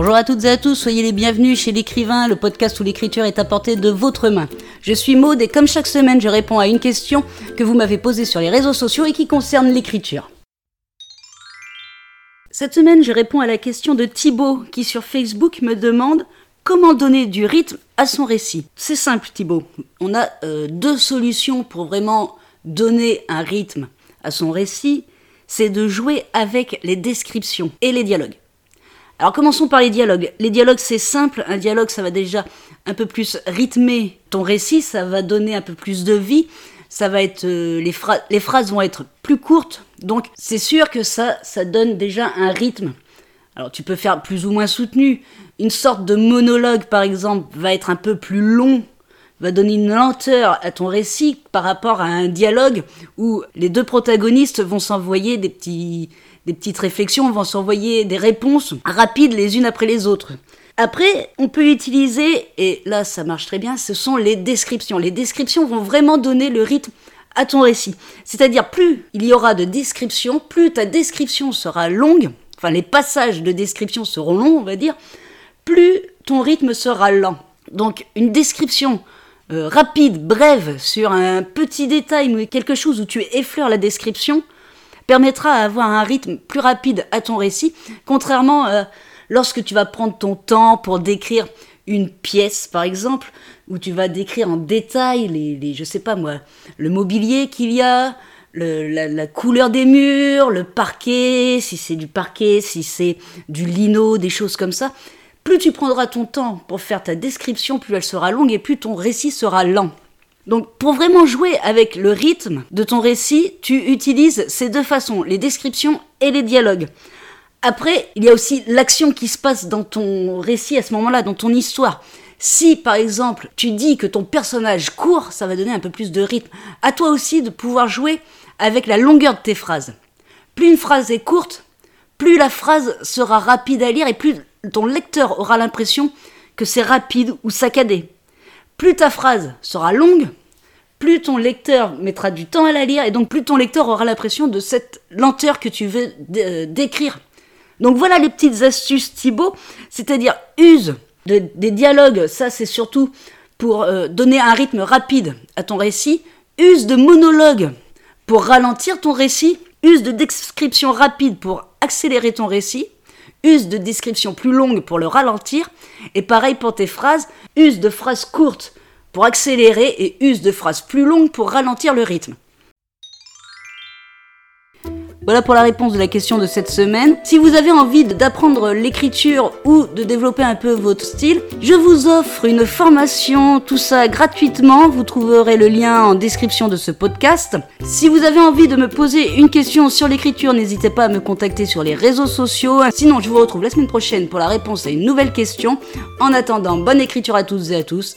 Bonjour à toutes et à tous, soyez les bienvenus chez l'écrivain, le podcast où l'écriture est apportée de votre main. Je suis Maude et comme chaque semaine, je réponds à une question que vous m'avez posée sur les réseaux sociaux et qui concerne l'écriture. Cette semaine, je réponds à la question de Thibaut qui sur Facebook me demande comment donner du rythme à son récit. C'est simple Thibaut, on a euh, deux solutions pour vraiment donner un rythme à son récit, c'est de jouer avec les descriptions et les dialogues. Alors commençons par les dialogues. Les dialogues c'est simple, un dialogue ça va déjà un peu plus rythmer ton récit, ça va donner un peu plus de vie, ça va être euh, les, les phrases vont être plus courtes, donc c'est sûr que ça ça donne déjà un rythme. Alors tu peux faire plus ou moins soutenu, une sorte de monologue par exemple va être un peu plus long va donner une lenteur à ton récit par rapport à un dialogue où les deux protagonistes vont s'envoyer des petits des petites réflexions, vont s'envoyer des réponses rapides les unes après les autres. Après, on peut utiliser, et là ça marche très bien, ce sont les descriptions. Les descriptions vont vraiment donner le rythme à ton récit. C'est-à-dire, plus il y aura de descriptions, plus ta description sera longue, enfin les passages de description seront longs, on va dire, plus ton rythme sera lent. Donc une description euh, rapide, brève, sur un petit détail ou quelque chose où tu effleures la description, permettra d'avoir un rythme plus rapide à ton récit, contrairement euh, lorsque tu vas prendre ton temps pour décrire une pièce, par exemple, où tu vas décrire en détail les, je sais pas moi, le mobilier qu'il y a, la, couleur des murs, le parquet, si c'est du parquet, si c'est du lino, des choses comme ça. Plus tu prendras ton temps pour faire ta description, plus elle sera longue et plus ton récit sera lent. Donc pour vraiment jouer avec le rythme de ton récit, tu utilises ces deux façons, les descriptions et les dialogues. Après, il y a aussi l'action qui se passe dans ton récit à ce moment-là, dans ton histoire. Si par exemple tu dis que ton personnage court, ça va donner un peu plus de rythme. À toi aussi de pouvoir jouer avec la longueur de tes phrases. Plus une phrase est courte, plus la phrase sera rapide à lire et plus ton lecteur aura l'impression que c'est rapide ou saccadé. Plus ta phrase sera longue, plus ton lecteur mettra du temps à la lire et donc plus ton lecteur aura l'impression de cette lenteur que tu veux euh, décrire. Donc voilà les petites astuces Thibaut, c'est-à-dire use des dialogues, ça c'est surtout pour euh, donner un rythme rapide à ton récit, use de monologues pour ralentir ton récit, use de description rapide pour accélérer ton récit, use de description plus longue pour le ralentir, et pareil pour tes phrases, use de phrases courtes pour accélérer et use de phrases plus longues pour ralentir le rythme. Voilà pour la réponse de la question de cette semaine. Si vous avez envie d'apprendre l'écriture ou de développer un peu votre style, je vous offre une formation, tout ça gratuitement. Vous trouverez le lien en description de ce podcast. Si vous avez envie de me poser une question sur l'écriture, n'hésitez pas à me contacter sur les réseaux sociaux. Sinon, je vous retrouve la semaine prochaine pour la réponse à une nouvelle question. En attendant, bonne écriture à toutes et à tous